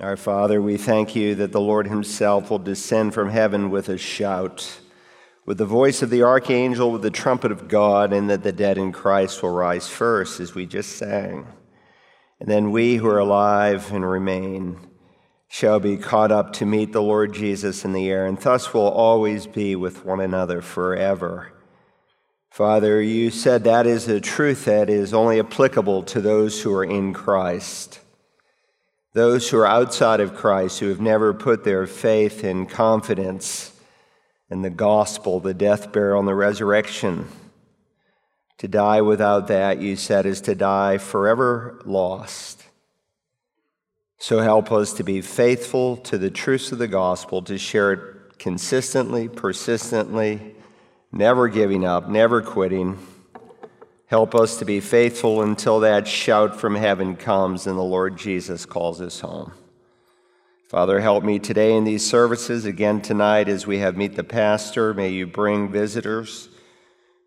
Our Father, we thank you that the Lord Himself will descend from heaven with a shout, with the voice of the archangel, with the trumpet of God, and that the dead in Christ will rise first, as we just sang. And then we who are alive and remain shall be caught up to meet the Lord Jesus in the air, and thus will always be with one another forever. Father, you said that is a truth that is only applicable to those who are in Christ. Those who are outside of Christ, who have never put their faith and confidence in the gospel, the death, burial, and the resurrection. To die without that, you said, is to die forever lost. So help us to be faithful to the truths of the gospel, to share it consistently, persistently, never giving up, never quitting. Help us to be faithful until that shout from heaven comes and the Lord Jesus calls us home. Father, help me today in these services, again tonight as we have Meet the Pastor. May you bring visitors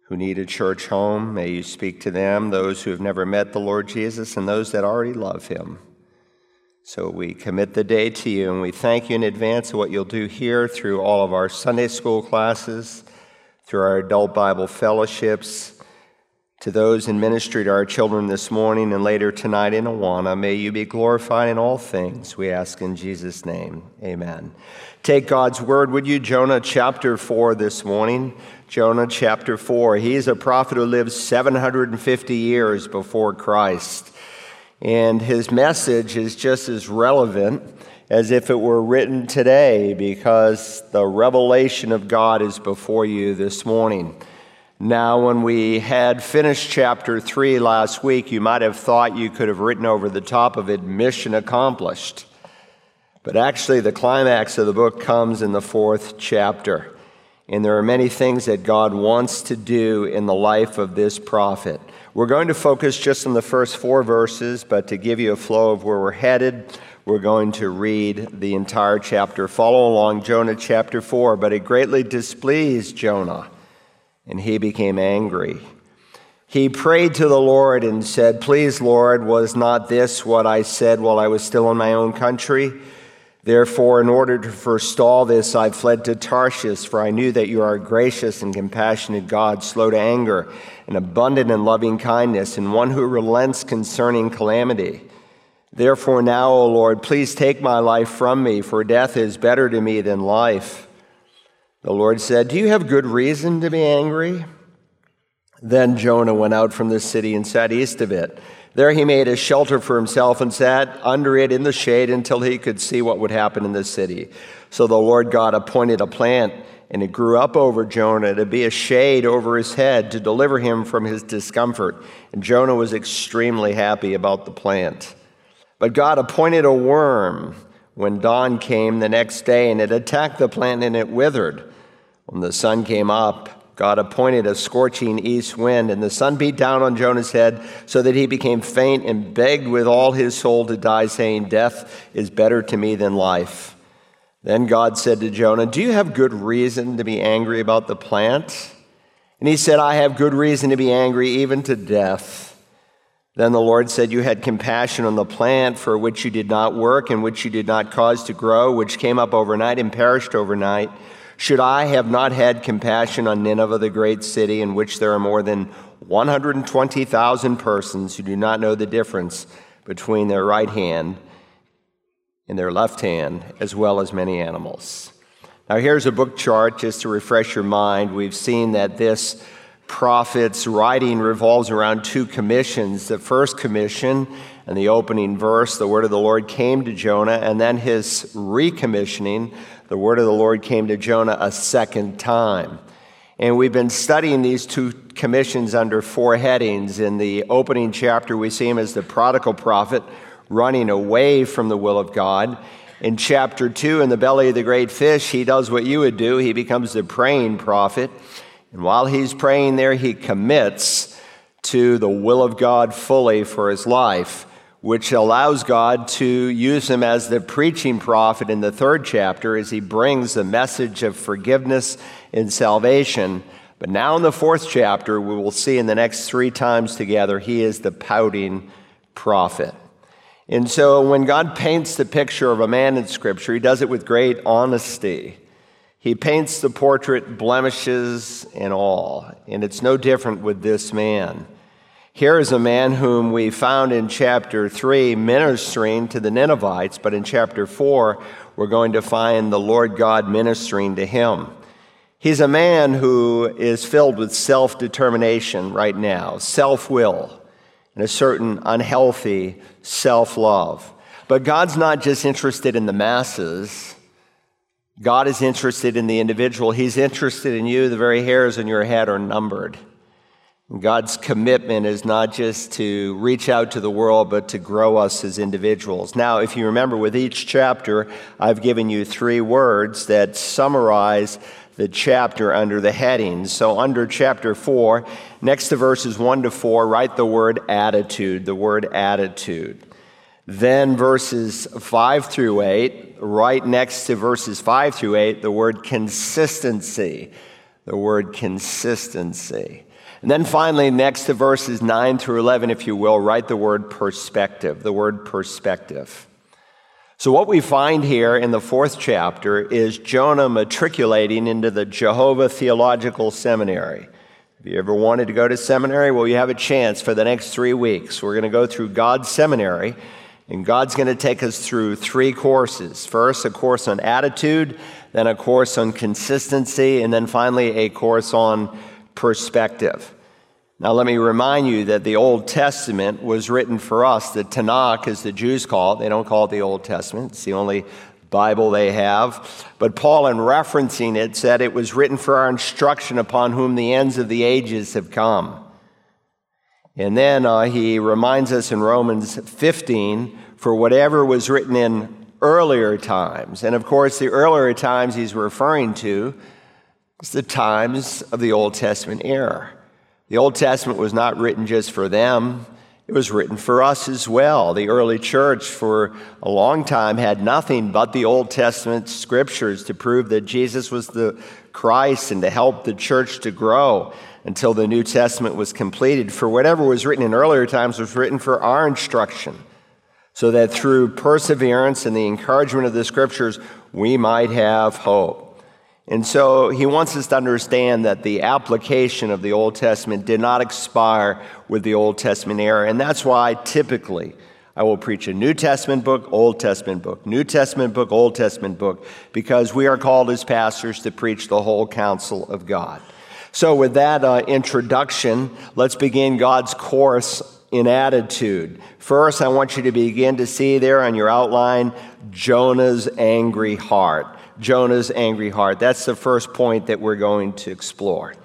who need a church home. May you speak to them, those who have never met the Lord Jesus, and those that already love him. So we commit the day to you, and we thank you in advance of what you'll do here through all of our Sunday school classes, through our adult Bible fellowships to those in ministry to our children this morning and later tonight in Awana, may you be glorified in all things, we ask in Jesus' name. Amen. Take God's word, would you? Jonah chapter 4 this morning. Jonah chapter 4. He's a prophet who lived 750 years before Christ. And his message is just as relevant as if it were written today because the revelation of God is before you this morning. Now, when we had finished chapter 3 last week, you might have thought you could have written over the top of it, mission accomplished. But actually, the climax of the book comes in the fourth chapter. And there are many things that God wants to do in the life of this prophet. We're going to focus just on the first four verses, but to give you a flow of where we're headed, we're going to read the entire chapter. Follow along, Jonah chapter 4. But it greatly displeased Jonah and he became angry. He prayed to the Lord and said, Please, Lord, was not this what I said while I was still in my own country? Therefore, in order to forestall this, I fled to Tarshish, for I knew that you are a gracious and compassionate God, slow to anger, and abundant in loving kindness, and one who relents concerning calamity. Therefore, now, O Lord, please take my life from me, for death is better to me than life. The Lord said, Do you have good reason to be angry? Then Jonah went out from the city and sat east of it. There he made a shelter for himself and sat under it in the shade until he could see what would happen in the city. So the Lord God appointed a plant, and it grew up over Jonah to be a shade over his head to deliver him from his discomfort. And Jonah was extremely happy about the plant. But God appointed a worm when dawn came the next day, and it attacked the plant and it withered. When the sun came up, God appointed a scorching east wind, and the sun beat down on Jonah's head so that he became faint and begged with all his soul to die, saying, Death is better to me than life. Then God said to Jonah, Do you have good reason to be angry about the plant? And he said, I have good reason to be angry, even to death. Then the Lord said, You had compassion on the plant for which you did not work and which you did not cause to grow, which came up overnight and perished overnight. Should I have not had compassion on Nineveh, the great city, in which there are more than 120,000 persons who do not know the difference between their right hand and their left hand, as well as many animals? Now, here's a book chart just to refresh your mind. We've seen that this prophet's writing revolves around two commissions. The first commission and the opening verse, the word of the Lord came to Jonah, and then his recommissioning, the word of the Lord came to Jonah a second time. And we've been studying these two commissions under four headings. In the opening chapter, we see him as the prodigal prophet running away from the will of God. In chapter two, in the belly of the great fish, he does what you would do. He becomes the praying prophet. And while he's praying there, he commits to the will of God fully for his life which allows God to use him as the preaching prophet in the third chapter as he brings the message of forgiveness and salvation. But now in the fourth chapter, we will see in the next three times together, he is the pouting prophet. And so when God paints the picture of a man in Scripture, he does it with great honesty. He paints the portrait, blemishes and all. And it's no different with this man. Here is a man whom we found in chapter 3 ministering to the Ninevites, but in chapter 4, we're going to find the Lord God ministering to him. He's a man who is filled with self determination right now, self will, and a certain unhealthy self love. But God's not just interested in the masses. God is interested in the individual. He's interested in you. The very hairs on your head are numbered. God's commitment is not just to reach out to the world, but to grow us as individuals. Now, if you remember, with each chapter, I've given you three words that summarize the chapter under the headings. So, under chapter 4, next to verses 1 to 4, write the word attitude, the word attitude. Then, verses 5 through 8, right next to verses 5 through 8, the word consistency, the word consistency. And then finally, next to verses 9 through 11, if you will, write the word perspective, the word perspective. So, what we find here in the fourth chapter is Jonah matriculating into the Jehovah Theological Seminary. If you ever wanted to go to seminary, well, you have a chance for the next three weeks. We're going to go through God's seminary, and God's going to take us through three courses. First, a course on attitude, then a course on consistency, and then finally, a course on perspective. Now, let me remind you that the Old Testament was written for us. The Tanakh, as the Jews call it, they don't call it the Old Testament, it's the only Bible they have. But Paul, in referencing it, said it was written for our instruction upon whom the ends of the ages have come. And then uh, he reminds us in Romans 15 for whatever was written in earlier times. And of course, the earlier times he's referring to it's the times of the Old Testament era. The Old Testament was not written just for them, it was written for us as well. The early church, for a long time, had nothing but the Old Testament scriptures to prove that Jesus was the Christ and to help the church to grow until the New Testament was completed. For whatever was written in earlier times was written for our instruction, so that through perseverance and the encouragement of the scriptures, we might have hope. And so he wants us to understand that the application of the Old Testament did not expire with the Old Testament era. And that's why typically I will preach a New Testament book, Old Testament book, New Testament book, Old Testament book, because we are called as pastors to preach the whole counsel of God. So, with that uh, introduction, let's begin God's course in attitude. First, I want you to begin to see there on your outline Jonah's angry heart. Jonah's angry heart. That's the first point that we're going to explore.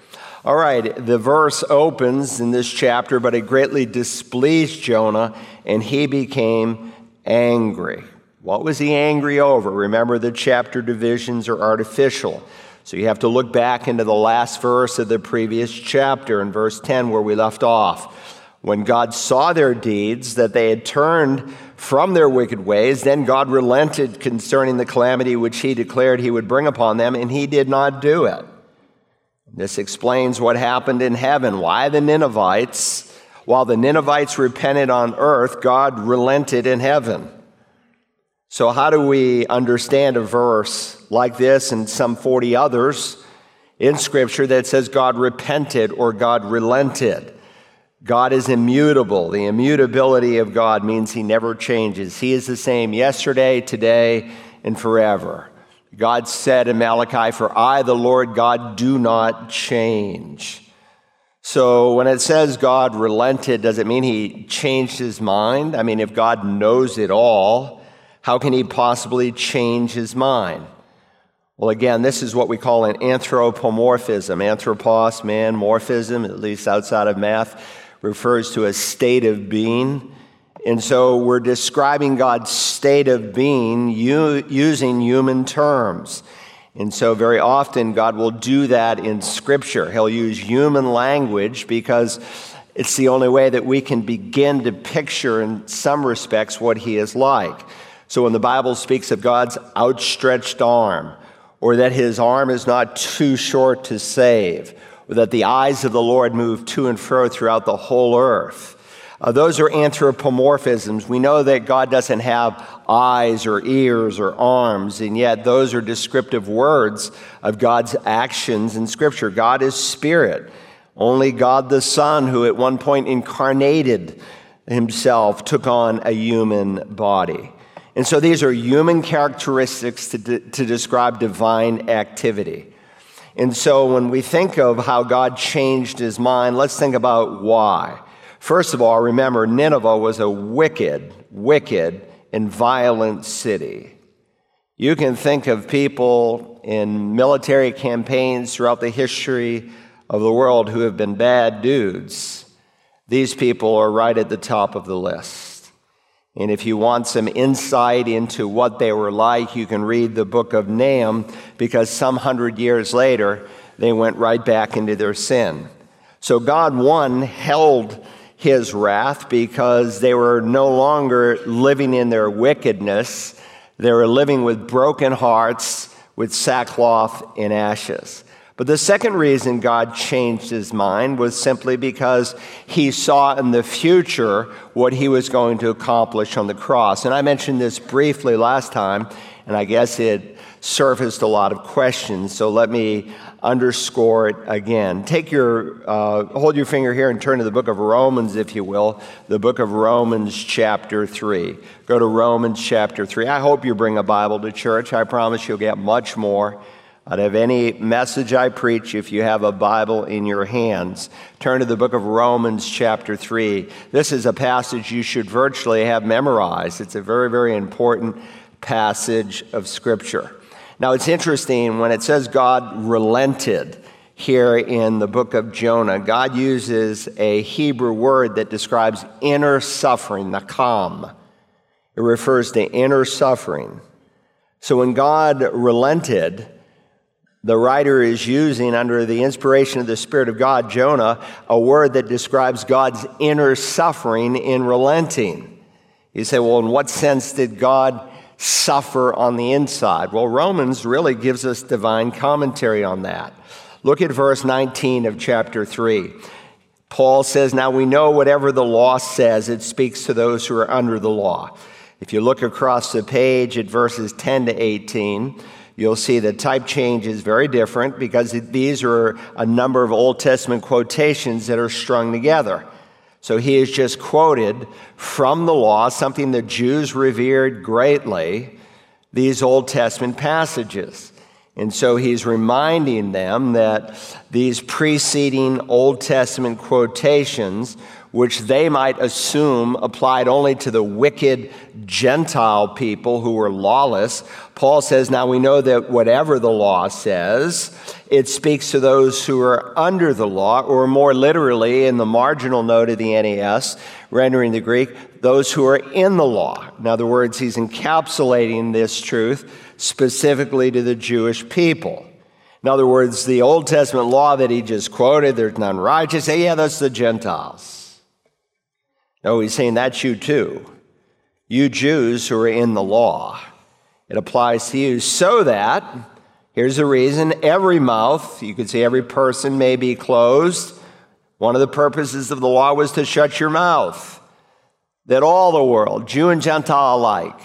All right, the verse opens in this chapter, but it greatly displeased Jonah, and he became angry. What was he angry over? Remember, the chapter divisions are artificial. So you have to look back into the last verse of the previous chapter in verse 10 where we left off. When God saw their deeds, that they had turned from their wicked ways, then God relented concerning the calamity which he declared he would bring upon them, and he did not do it. This explains what happened in heaven. Why the Ninevites, while the Ninevites repented on earth, God relented in heaven. So, how do we understand a verse like this and some 40 others in Scripture that says God repented or God relented? God is immutable. The immutability of God means he never changes. He is the same yesterday, today, and forever. God said in Malachi, For I, the Lord God, do not change. So when it says God relented, does it mean he changed his mind? I mean, if God knows it all, how can he possibly change his mind? Well, again, this is what we call an anthropomorphism. Anthropos, man, morphism, at least outside of math refers to a state of being. And so we're describing God's state of being using human terms. And so, very often, God will do that in Scripture. He'll use human language because it's the only way that we can begin to picture, in some respects, what He is like. So, when the Bible speaks of God's outstretched arm, or that His arm is not too short to save, that the eyes of the Lord move to and fro throughout the whole earth. Uh, those are anthropomorphisms. We know that God doesn't have eyes or ears or arms, and yet those are descriptive words of God's actions in Scripture. God is spirit. Only God the Son, who at one point incarnated himself, took on a human body. And so these are human characteristics to, de- to describe divine activity. And so when we think of how God changed his mind, let's think about why. First of all, remember, Nineveh was a wicked, wicked, and violent city. You can think of people in military campaigns throughout the history of the world who have been bad dudes. These people are right at the top of the list. And if you want some insight into what they were like, you can read the book of Nahum because some hundred years later, they went right back into their sin. So God, one, held his wrath because they were no longer living in their wickedness. They were living with broken hearts, with sackcloth and ashes. But the second reason God changed his mind was simply because he saw in the future what he was going to accomplish on the cross. And I mentioned this briefly last time, and I guess it surfaced a lot of questions. So let me underscore it again. Take your, uh, hold your finger here and turn to the book of Romans, if you will, the book of Romans, chapter 3. Go to Romans, chapter 3. I hope you bring a Bible to church. I promise you'll get much more out of any message I preach if you have a Bible in your hands. Turn to the book of Romans, chapter 3. This is a passage you should virtually have memorized. It's a very, very important passage of Scripture. Now, it's interesting when it says God relented here in the book of Jonah, God uses a Hebrew word that describes inner suffering, the nacham. It refers to inner suffering. So when God relented, the writer is using, under the inspiration of the Spirit of God, Jonah, a word that describes God's inner suffering in relenting. You say, well, in what sense did God suffer on the inside? Well, Romans really gives us divine commentary on that. Look at verse 19 of chapter 3. Paul says, Now we know whatever the law says, it speaks to those who are under the law. If you look across the page at verses 10 to 18, you'll see the type change is very different because these are a number of Old Testament quotations that are strung together. So he has just quoted from the law, something the Jews revered greatly, these Old Testament passages. And so he's reminding them that these preceding Old Testament quotations, which they might assume applied only to the wicked Gentile people who were lawless, Paul says, Now we know that whatever the law says, it speaks to those who are under the law, or more literally, in the marginal note of the NAS, rendering the Greek, those who are in the law. In other words, he's encapsulating this truth specifically to the Jewish people. In other words, the Old Testament law that he just quoted, there's none righteous, yeah, that's the Gentiles. No, he's saying that's you too. You Jews who are in the law. It applies to you so that Here's the reason every mouth, you could say every person may be closed. One of the purposes of the law was to shut your mouth, that all the world, Jew and Gentile alike,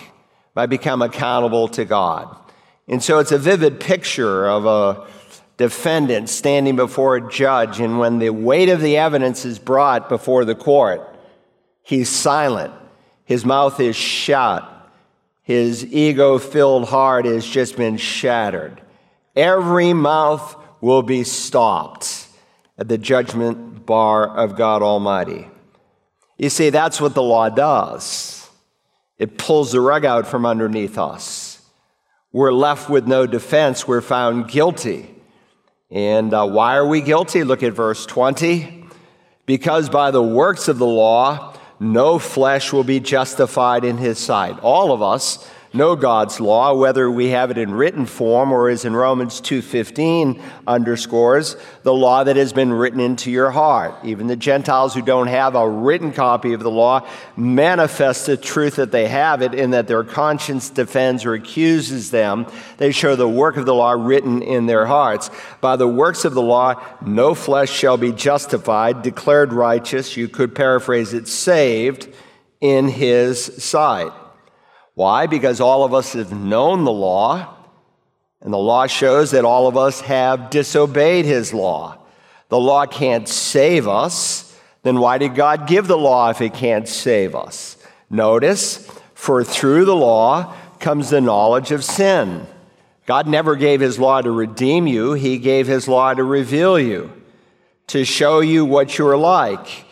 might become accountable to God. And so it's a vivid picture of a defendant standing before a judge, and when the weight of the evidence is brought before the court, he's silent, his mouth is shut, his ego filled heart has just been shattered every mouth will be stopped at the judgment bar of God Almighty. You see, that's what the law does. It pulls the rug out from underneath us. We're left with no defense. We're found guilty. And uh, why are we guilty? Look at verse 20. Because by the works of the law, no flesh will be justified in his sight. All of us know God's law, whether we have it in written form or as in Romans 2:15 underscores, the law that has been written into your heart. Even the Gentiles who don't have a written copy of the law manifest the truth that they have it in that their conscience defends or accuses them. They show the work of the law written in their hearts. By the works of the law, no flesh shall be justified, declared righteous, you could paraphrase it, saved in his sight. Why? Because all of us have known the law, and the law shows that all of us have disobeyed his law. The law can't save us. Then why did God give the law if it can't save us? Notice, for through the law comes the knowledge of sin. God never gave his law to redeem you, he gave his law to reveal you, to show you what you're like.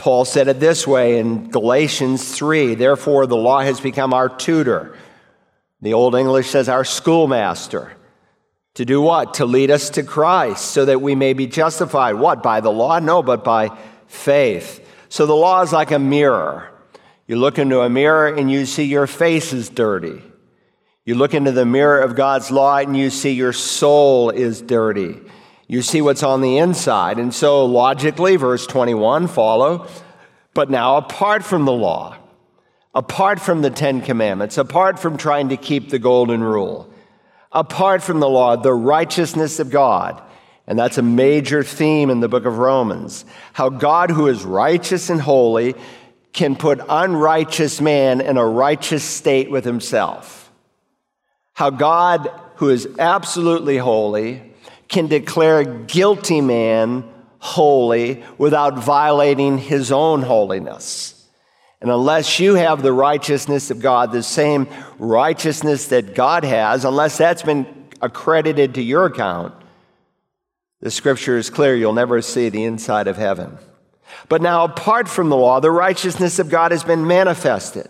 Paul said it this way in Galatians 3 Therefore, the law has become our tutor. The Old English says our schoolmaster. To do what? To lead us to Christ so that we may be justified. What? By the law? No, but by faith. So the law is like a mirror. You look into a mirror and you see your face is dirty. You look into the mirror of God's law and you see your soul is dirty. You see what's on the inside. And so, logically, verse 21 follow. But now, apart from the law, apart from the Ten Commandments, apart from trying to keep the golden rule, apart from the law, the righteousness of God, and that's a major theme in the book of Romans, how God, who is righteous and holy, can put unrighteous man in a righteous state with himself. How God, who is absolutely holy, can declare a guilty man holy without violating his own holiness. And unless you have the righteousness of God, the same righteousness that God has, unless that's been accredited to your account, the scripture is clear you'll never see the inside of heaven. But now, apart from the law, the righteousness of God has been manifested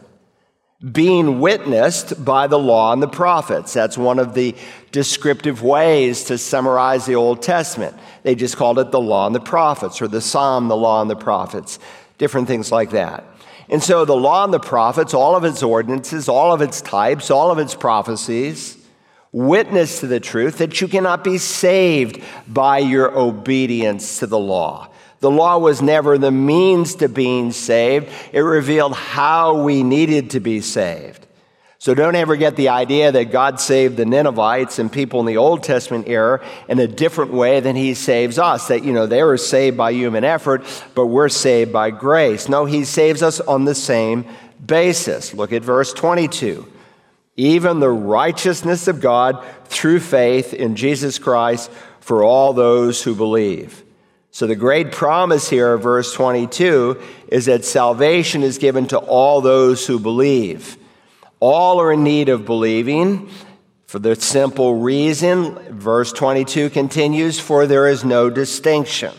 being witnessed by the law and the prophets. That's one of the descriptive ways to summarize the Old Testament. They just called it the law and the prophets, or the psalm, the law and the prophets, different things like that. And so the law and the prophets, all of its ordinances, all of its types, all of its prophecies, witness to the truth that you cannot be saved by your obedience to the law. The law was never the means to being saved, it revealed how we needed to be saved. So don't ever get the idea that God saved the Ninevites and people in the Old Testament era in a different way than he saves us. That, you know, they were saved by human effort, but we're saved by grace. No, he saves us on the same basis. Look at verse 22. Even the righteousness of God through faith in Jesus Christ for all those who believe. So, the great promise here, verse 22, is that salvation is given to all those who believe. All are in need of believing for the simple reason, verse 22 continues, for there is no distinction.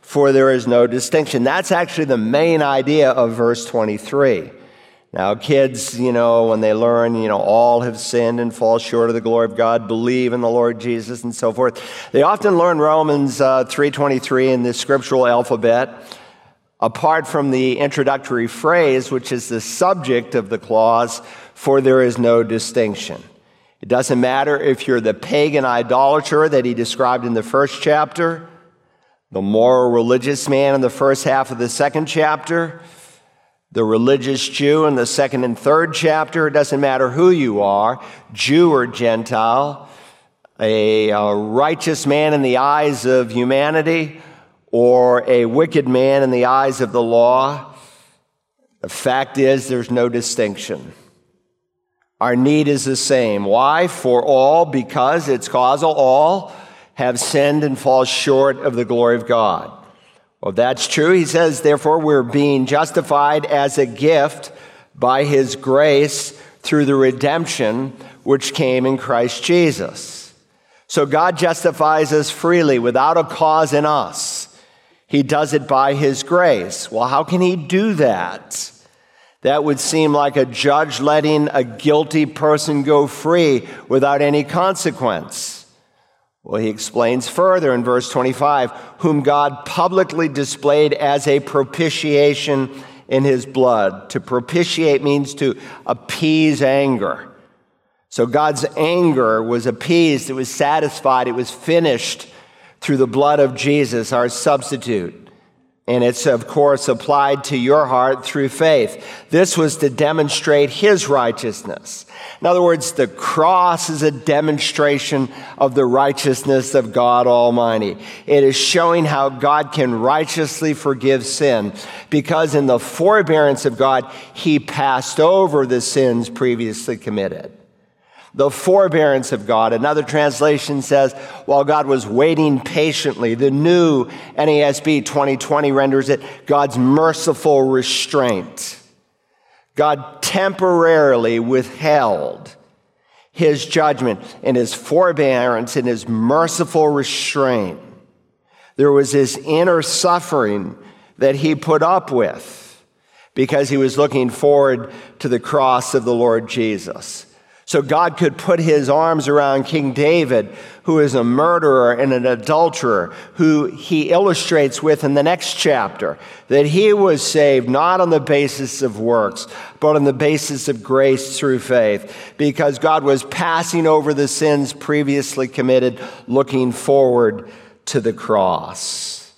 For there is no distinction. That's actually the main idea of verse 23. Now, kids, you know, when they learn, you know, all have sinned and fall short of the glory of God, believe in the Lord Jesus and so forth. They often learn Romans uh, 3.23 in the scriptural alphabet, apart from the introductory phrase, which is the subject of the clause, for there is no distinction. It doesn't matter if you're the pagan idolater that he described in the first chapter, the moral religious man in the first half of the second chapter, the religious Jew in the second and third chapter. It doesn't matter who you are, Jew or Gentile, a, a, righteous man in the eyes of humanity, or a wicked man in the eyes of the law. The fact is, there's no distinction. Our need is the same. Why? For all, because it's causal, all have sinned and fall short of the glory of God. Well, that's true. He says, therefore, we're being justified as a gift by his grace through the redemption which came in Christ Jesus. So God justifies us freely without a cause in us. He does it by his grace. Well, how can he do that? That would seem like a judge letting a guilty person go free without any consequence. Well, he explains further in verse 25, whom God publicly displayed as a propitiation in his blood. To propitiate means to appease anger. So God's anger was appeased, it was satisfied, it was finished through the blood of Jesus, our substitute. And it's, of course, applied to your heart through faith. This was to demonstrate his righteousness. In other words, the cross is a demonstration of the righteousness of God Almighty. It is showing how God can righteously forgive sin because in the forbearance of God, he passed over the sins previously committed the forbearance of God. Another translation says, while God was waiting patiently. The new NASB 2020 renders it God's merciful restraint. God temporarily withheld his judgment and his forbearance and his merciful restraint. There was this inner suffering that he put up with because he was looking forward to the cross of the Lord Jesus. So God could put his arms around King David, who is a murderer and an adulterer, who he illustrates with in the next chapter, that he was saved not on the basis of works, but on the basis of grace through faith, because God was passing over the sins previously committed, looking forward to the cross.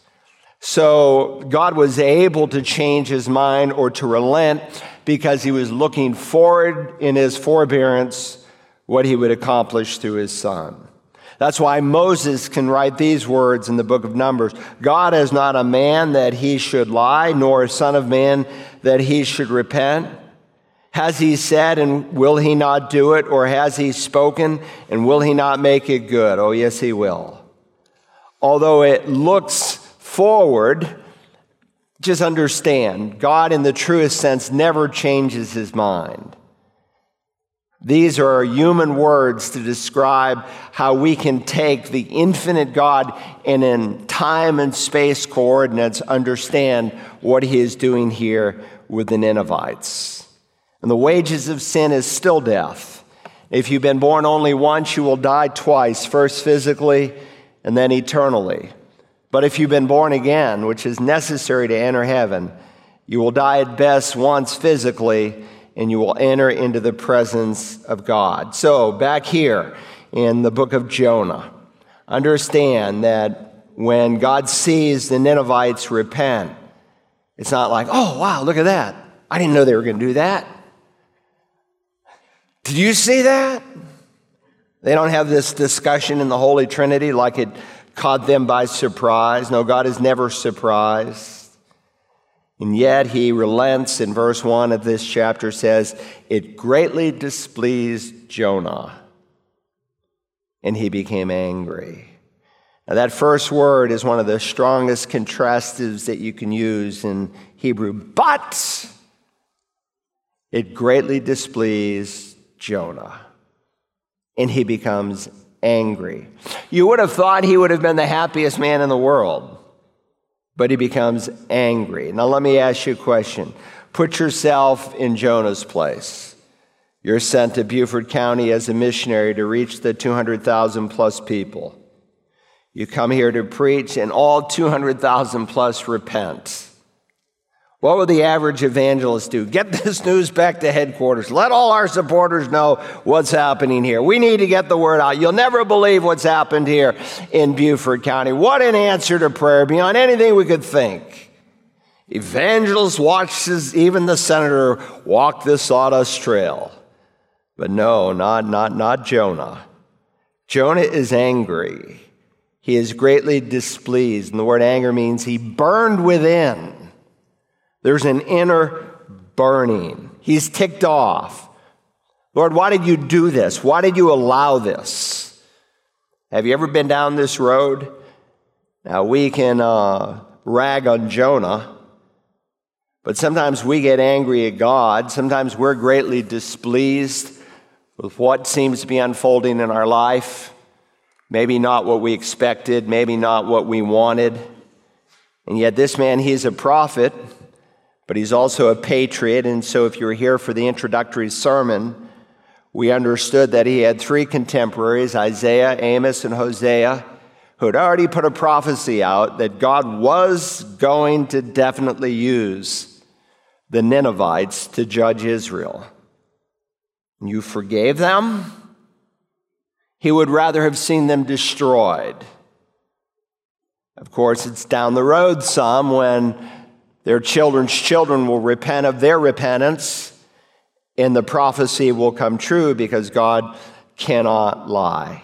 So God was able to change his mind or to relent because he was looking forward in his forbearance what he would accomplish through his son. That's why Moses can write these words in the book of Numbers God is not a man that he should lie, nor a son of man that he should repent. Has he said, and will he not do it? Or has he spoken, and will he not make it good? Oh, yes, he will. Although it looks forward, just understand, God, in the truest sense, never changes his mind. These are human words to describe how we can take the infinite God and in time and space coordinates understand what he is doing here with the Ninevites. And the wages of sin is still death. If you've been born only once, you will die twice, first physically and then eternally. But if you've been born again, which is necessary to enter heaven, you will die at best once physically and you will enter into the presence of God. So, back here in the book of Jonah, understand that when God sees the Ninevites repent, it's not like, oh, wow, look at that. I didn't know they were going to do that. Did you see that? They don't have this discussion in the Holy Trinity like it caught them by surprise. No, God is never surprised. And yet he relents in verse 1 of this chapter says, It greatly displeased Jonah, and he became angry. Now, that first word is one of the strongest contrastives that you can use in Hebrew. But it greatly displeased Jonah, and he becomes angry. You would have thought he would have been the happiest man in the world, but he becomes angry. Now, let me ask you a question. Put yourself in Jonah's place. You're sent to Beaufort County as a missionary to reach the 200,000 plus people. You come here to preach, and all 200,000 plus repent. What would the average evangelist do? Get this news back to headquarters. Let all our supporters know what's happening here. We need to get the word out. You'll never believe what's happened here in Beaufort County. What an answer to prayer beyond anything we could think. Evangelist watches even the senator walk this sawdust trail. But no, not, not, not Jonah. Jonah is angry. He is greatly displeased. And the word anger means he burned within. There's an inner burning. He's ticked off. Lord, why did you do this? Why did you allow this? Have you ever been down this road? Now, we can uh, rag on Jonah, but sometimes we get angry at God. Sometimes we're greatly displeased with what seems to be unfolding in our life. Maybe not what we expected, maybe not what we wanted. And yet, this man, he's a prophet but he's also a patriot. And so, if you were here for the introductory sermon, we understood that he had three contemporaries Isaiah, Amos, and Hosea who had already put a prophecy out that God was going to definitely use the Ninevites to judge Israel. You forgave them. He would rather have seen them destroyed. Of course, it's down the road some when their children's children will repent of their repentance and the prophecy will come true because God cannot lie.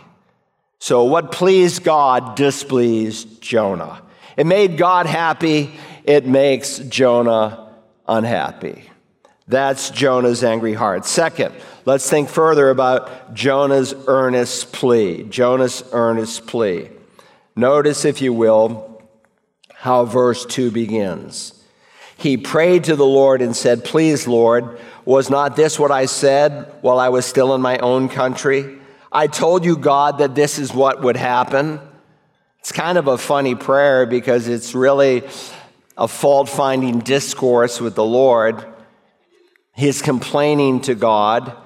So, what pleased God displeased Jonah. It made God happy, it makes Jonah unhappy. That's Jonah's angry heart. Second, let's think further about Jonah's earnest plea. Jonah's earnest plea. Notice, if you will, how verse 2 begins. He prayed to the Lord and said, Please, Lord, was not this what I said while I was still in my own country? I told you, God, that this is what would happen. It's kind of a funny prayer because it's really a fault finding discourse with the Lord. He's complaining to God.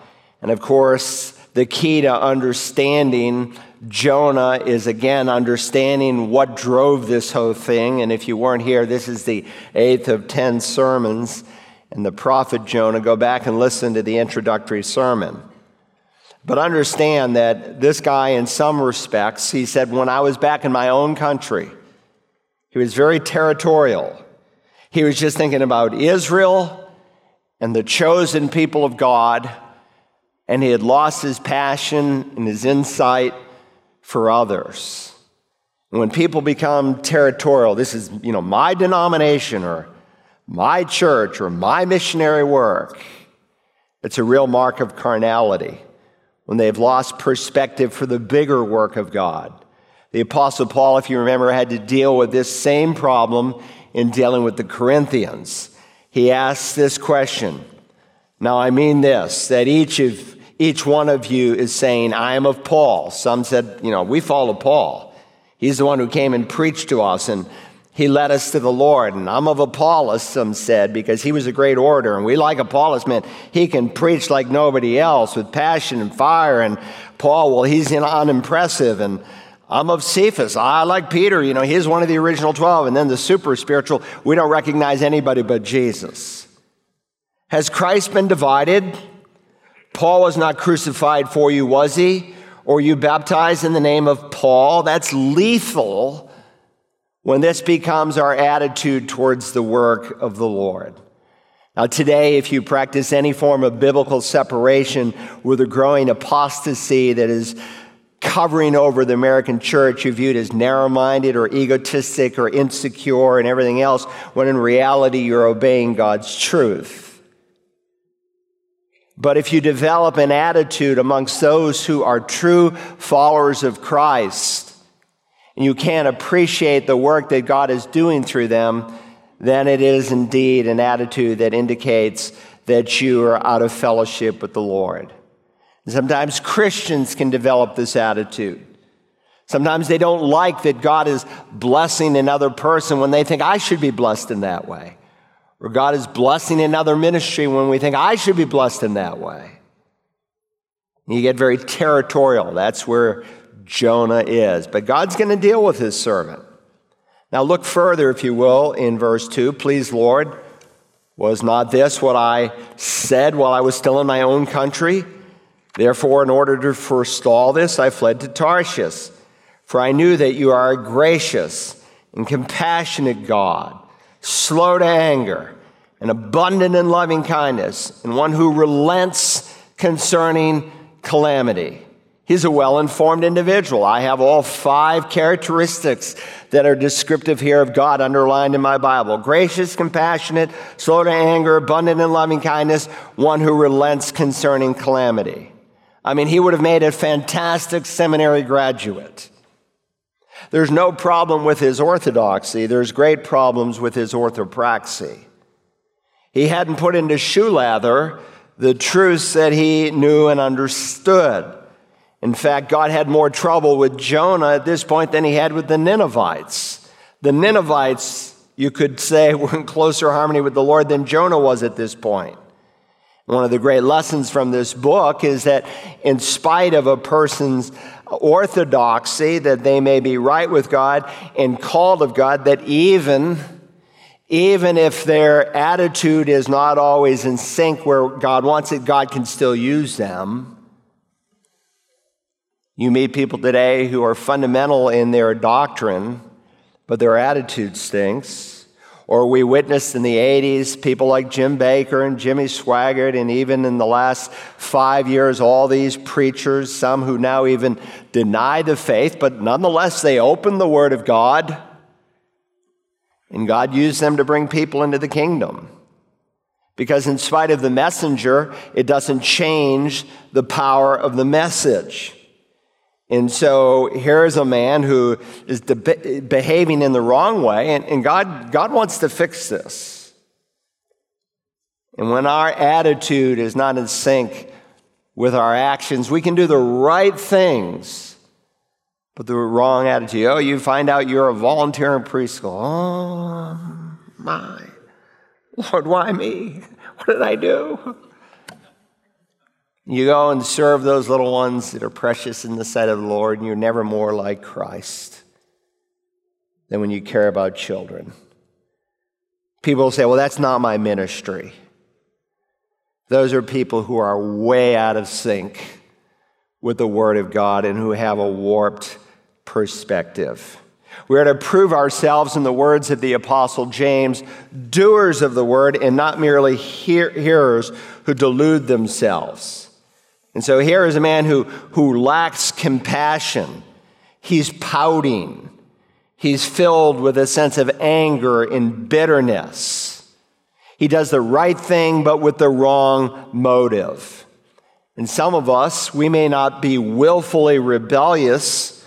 And of course, the key to understanding Jonah is again understanding what drove this whole thing. And if you weren't here, this is the eighth of 10 sermons. And the prophet Jonah, go back and listen to the introductory sermon. But understand that this guy, in some respects, he said, when I was back in my own country, he was very territorial. He was just thinking about Israel and the chosen people of God, and he had lost his passion and his insight for others. When people become territorial, this is, you know, my denomination or my church or my missionary work, it's a real mark of carnality when they've lost perspective for the bigger work of God. The Apostle Paul, if you remember, had to deal with this same problem in dealing with the Corinthians. He asks this question. Now, I mean this that each of each one of you is saying, I am of Paul. Some said, you know, we follow Paul. He's the one who came and preached to us. And he led us to the Lord. And I'm of Apollos, some said, because he was a great orator. And we like Apollos, man. He can preach like nobody else with passion and fire. And Paul, well, he's unimpressive. And I'm of Cephas. I like Peter. You know, he's one of the original 12. And then the super spiritual, we don't recognize anybody but Jesus. Has Christ been divided? Paul was not crucified for you, was he? Or you baptized in the name of Paul? That's lethal when this becomes our attitude towards the work of the Lord. Now, today, if you practice any form of biblical separation with a growing apostasy that is covering over the American church, you're viewed as narrow minded or egotistic or insecure and everything else, when in reality, you're obeying God's truth. But if you develop an attitude amongst those who are true followers of Christ, and you can't appreciate the work that God is doing through them, then it is indeed an attitude that indicates that you are out of fellowship with the Lord. And sometimes Christians can develop this attitude. Sometimes they don't like that God is blessing another person when they think I should be blessed in that way. Or God is blessing another ministry when we think I should be blessed in that way. You get very territorial. That's where Jonah is. But God's going to deal with his servant. Now, look further, if you will, in verse 2. Please, Lord, was not this what I said while I was still in my own country? Therefore, in order to forestall this, I fled to Tarshish, for I knew that you are a gracious and compassionate God, slow to anger, and abundant in loving kindness, and one who relents concerning calamity. He's a well informed individual. I have all five characteristics that are descriptive here of God underlined in my Bible gracious, compassionate, slow to anger, abundant in loving kindness, one who relents concerning calamity. I mean, he would have made a fantastic seminary graduate. There's no problem with his orthodoxy, there's great problems with his orthopraxy. He hadn't put into shoe leather the truths that he knew and understood. In fact, God had more trouble with Jonah at this point than he had with the Ninevites. The Ninevites, you could say, were in closer harmony with the Lord than Jonah was at this point. One of the great lessons from this book is that, in spite of a person's orthodoxy, that they may be right with God and called of God, that even even if their attitude is not always in sync where God wants it, God can still use them. You meet people today who are fundamental in their doctrine, but their attitude stinks. Or we witnessed in the 80s people like Jim Bakker and Jimmy Swaggart, and even in the last five years, all these preachers, some who now even deny the faith, but nonetheless they open the Word of God and God used them to bring people into the kingdom. Because, in spite of the messenger, it doesn't change the power of the message. And so here's a man who is de- behaving in the wrong way, and, and God, God wants to fix this. And when our attitude is not in sync with our actions, we can do the right things but the wrong attitude. Oh, you find out you're a volunteer in preschool. Oh, my. Lord, why me? What did I do? You go and serve those little ones that are precious in the sight of the Lord, and you're never more like Christ than when you care about children. People say, well, that's not my ministry. Those are people who are way out of sync with the Word of God and who have a warped perspective. We are to prove ourselves, in the words of the Apostle James, doers of the word and not merely hear- hearers who delude themselves. And so here is a man who, who lacks compassion. He's pouting. He's filled with a sense of anger and bitterness. He does the right thing, but with the wrong motive. And some of us, we may not be willfully rebellious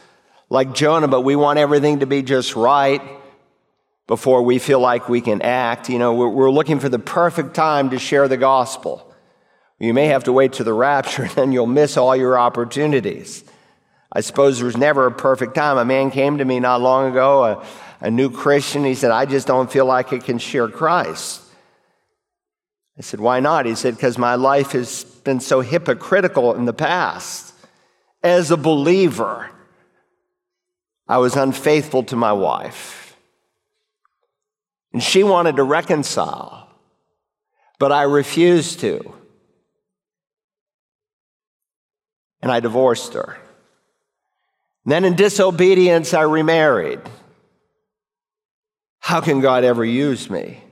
like Jonah, but we want everything to be just right before we feel like we can act. You know, we're, looking for the perfect time to share the gospel. You may have to wait to the rapture, and then you'll miss all your opportunities. I suppose there's never a perfect time. A man came to me not long ago, a, a new Christian. He said, I just don't feel like I can share Christ. I said, Why not? He said, Because my life has been so hypocritical in the past. As a believer, I was unfaithful to my wife. And she wanted to reconcile, but I refused to. And I divorced her. And then, in disobedience, I remarried. How can God ever use me?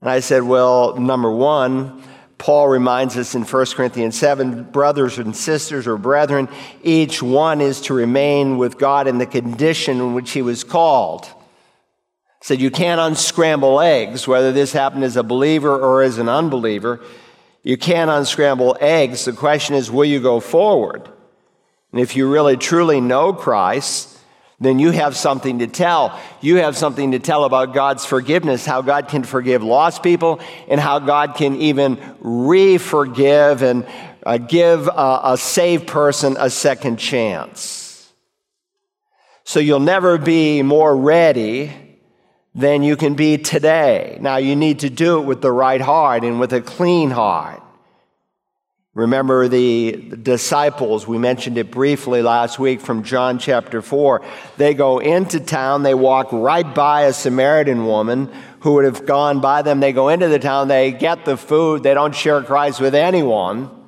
And I said, Well, number one, Paul reminds us in 1 Corinthians 7 brothers and sisters or brethren, each one is to remain with God in the condition in which he was called. Said you can't unscramble eggs, whether this happened as a believer or as an unbeliever. You can't unscramble eggs. The question is, will you go forward? And if you really truly know Christ, then you have something to tell. You have something to tell about God's forgiveness, how God can forgive lost people, and how God can even re forgive and uh, give a, a saved person a second chance. So you'll never be more ready than you can be today. Now, you need to do it with the right heart and with a clean heart. Remember the disciples, we mentioned it briefly last week from John chapter 4. They go into town, they walk right by a Samaritan woman who would have gone by them. They go into the town, they get the food, they don't share Christ with anyone.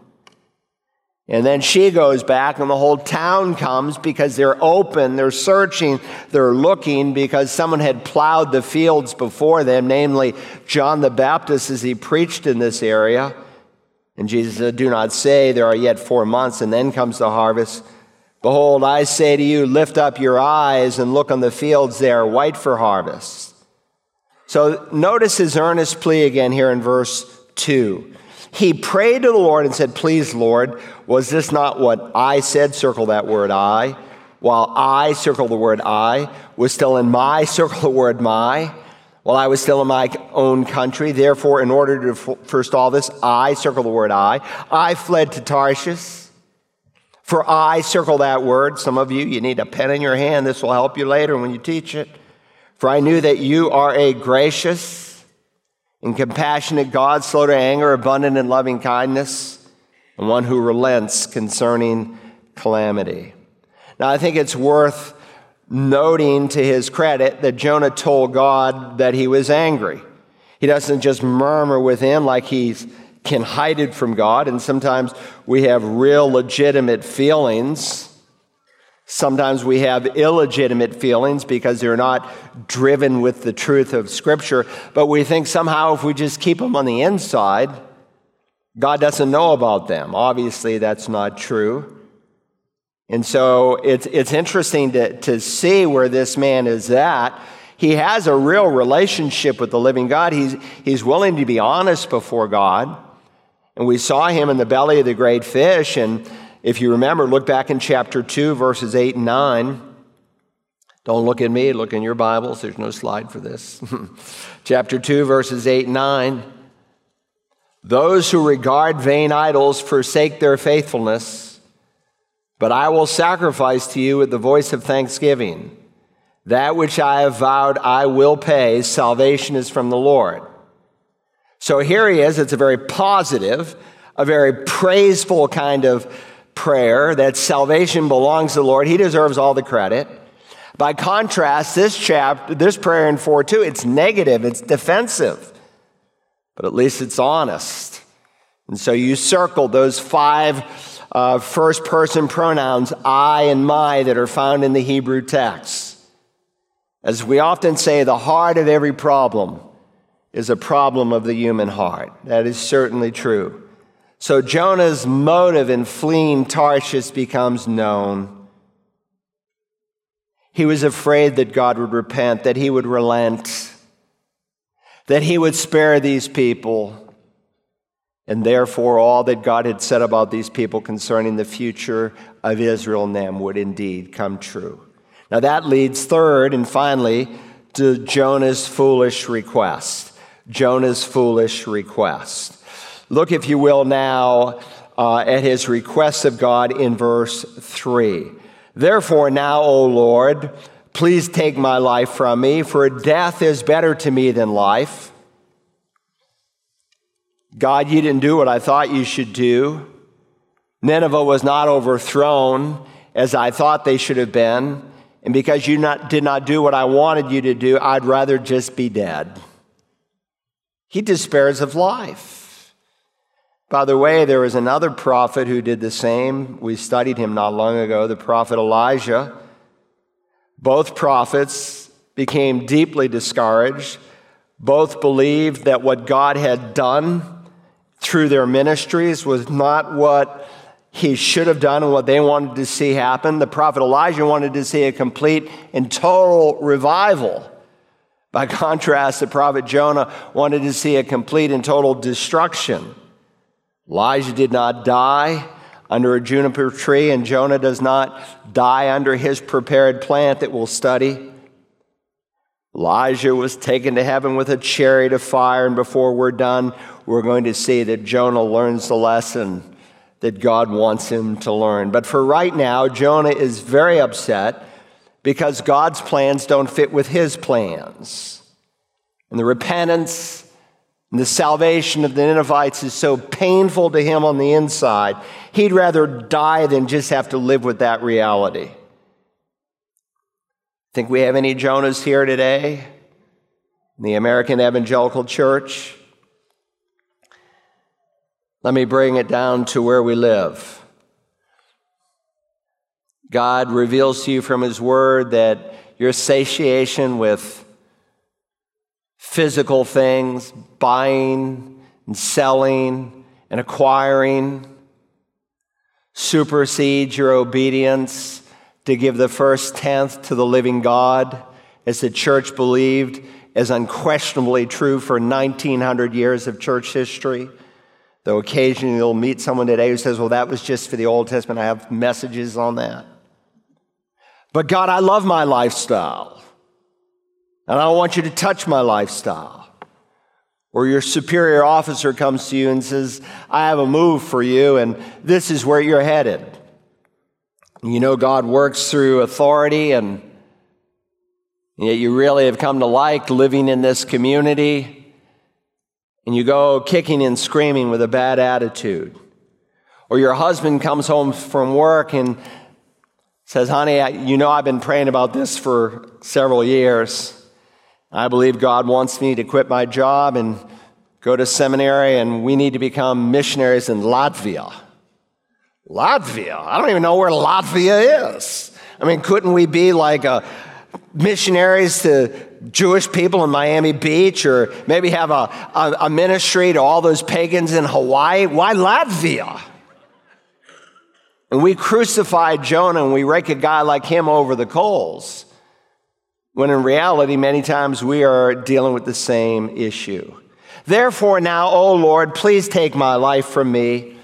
And then she goes back, and the whole town comes because they're open, they're searching, they're looking because someone had plowed the fields before them, namely John the Baptist as he preached in this area. And Jesus said, Do not say, There are yet four months, and then comes the harvest. Behold, I say to you, lift up your eyes and look on the fields, they are white for harvest. So notice his earnest plea again here in verse 2. He prayed to the Lord and said, Please, Lord, was this not what I said? Circle that word I. While I, circle the word I, was still in my, circle the word my while I was still in my own country. Therefore, in order to first all this, I, circle the word I, I fled to Tarshish. For I, circle that word. Some of you, you need a pen in your hand. This will help you later when you teach it. For I knew that you are a gracious and compassionate God, slow to anger, abundant in loving kindness, and one who relents concerning calamity. Now, I think it's worth noting to his credit that Jonah told God that he was angry. He doesn't just murmur within like he can hide it from God. And sometimes we have real legitimate feelings. Sometimes we have illegitimate feelings because they're not driven with the truth of Scripture. But we think somehow if we just keep them on the inside, God doesn't know about them. Obviously, that's not true. And so it's, it's interesting to, to see where this man is at. He has a real relationship with the living God. He's, he's willing to be honest before God. And we saw him in the belly of the great fish. And if you remember, look back in chapter 2, verses 8 and 9. Don't look at me, look in your Bibles. There's no slide for this. chapter 2, verses 8 and 9. Those who regard vain idols forsake their faithfulness, but I will sacrifice to you with the voice of thanksgiving. That which I have vowed I will pay. Salvation is from the Lord. So here he is. It's a very positive, a very praiseful kind of prayer that salvation belongs to the Lord. He deserves all the credit. By contrast, this chapter, this prayer in 4 2, it's negative, it's defensive but at least it's honest. And so you circle those five uh, first person pronouns, I and my, that are found in the Hebrew text. As we often say, the heart of every problem is a problem of the human heart. That is certainly true. So Jonah's motive in fleeing Tarshish becomes known. He was afraid that God would repent, that he would relent that he would spare these people. And therefore, all that God had said about these people concerning the future of Israel and them would indeed come true. Now, that leads third and finally to Jonah's foolish request. Jonah's foolish request. Look, if you will, now uh, at his request of God in verse 3. Therefore, now, O Lord, Please take my life from me, for death is better to me than life. God, you didn't do what I thought you should do. Nineveh was not overthrown as I thought they should have been. And because you not, did not do what I wanted you to do, I'd rather just be dead. He despairs of life. By the way, there was another prophet who did the same. We studied him not long ago, the prophet Elijah. Both prophets became deeply discouraged. Both believed that what God had done through their ministries was not what he should have done and what they wanted to see happen. The prophet Elijah wanted to see a complete and total revival. By contrast, the prophet Jonah wanted to see a complete and total destruction. Elijah did not die under a juniper tree, and Jonah does not die under his prepared plant that we'll study. Elijah was taken to heaven with a chariot of fire, and before we're done, we're going to see that Jonah learns the lesson that God wants him to learn. But for right now, Jonah is very upset because God's plans don't fit with his plans. And the repentance and the salvation of the Ninevites is so painful to him on the inside, he'd rather die than just have to live with that reality. Think we have any Jonahs here today in the American Evangelical Church? Let me bring it down to where we live. God reveals to you from His Word that your satiation with physical things, buying and selling and acquiring, supersedes your obedience to give the first tenth to the living God, as the church believed is unquestionably true for 1900 years of church history. Though occasionally you'll meet someone today who says, Well, that was just for the Old Testament. I have messages on that. But God, I love my lifestyle. And I don't want you to touch my lifestyle. Or your superior officer comes to you and says, I have a move for you, and this is where you're headed. You know, God works through authority, and yet you really have come to like living in this community, and you go kicking and screaming with a bad attitude. Or your husband comes home from work and says, Honey, you know I've been praying about this for several years. I believe God wants me to quit my job and go to seminary, and we need to become missionaries in Latvia. Latvia? I don't even know where Latvia is. I mean, couldn't we be like a, missionaries to Jewish people in Miami Beach, or maybe have a, a, a ministry to all those pagans in Hawaii? Why Latvia? And we crucified Jonah and we rake a guy like him over the coals. When in reality, many times we are dealing with the same issue. Therefore, now, O Lord, please take my life from me.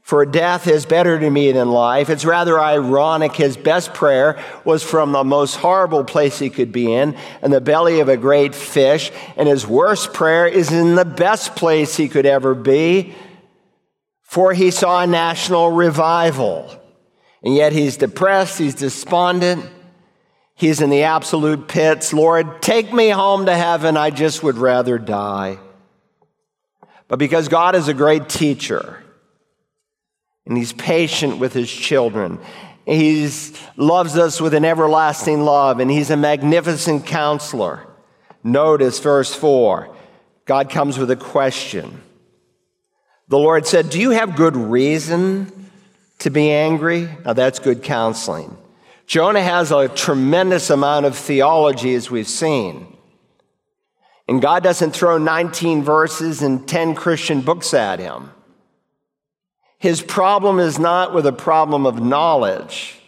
For death is better to me than life. It's rather ironic. His best prayer was from the most horrible place he could be in, in the belly of a great fish. And his worst prayer is in the best place he could ever be, for he saw a national revival. And yet he's depressed, he's despondent, he's in the absolute pits. Lord, take me home to heaven. I just would rather die. But because God is a great teacher, and he's patient with his children. He loves us with an everlasting love, and he's a magnificent counselor. Notice verse 4. God comes with a question. The Lord said, Do you have good reason to be angry? Now that's good counseling. Jonah has a tremendous amount of theology, as we've seen. And God doesn't throw 19 verses and 10 Christian books at him. His problem is not with a problem of knowledge.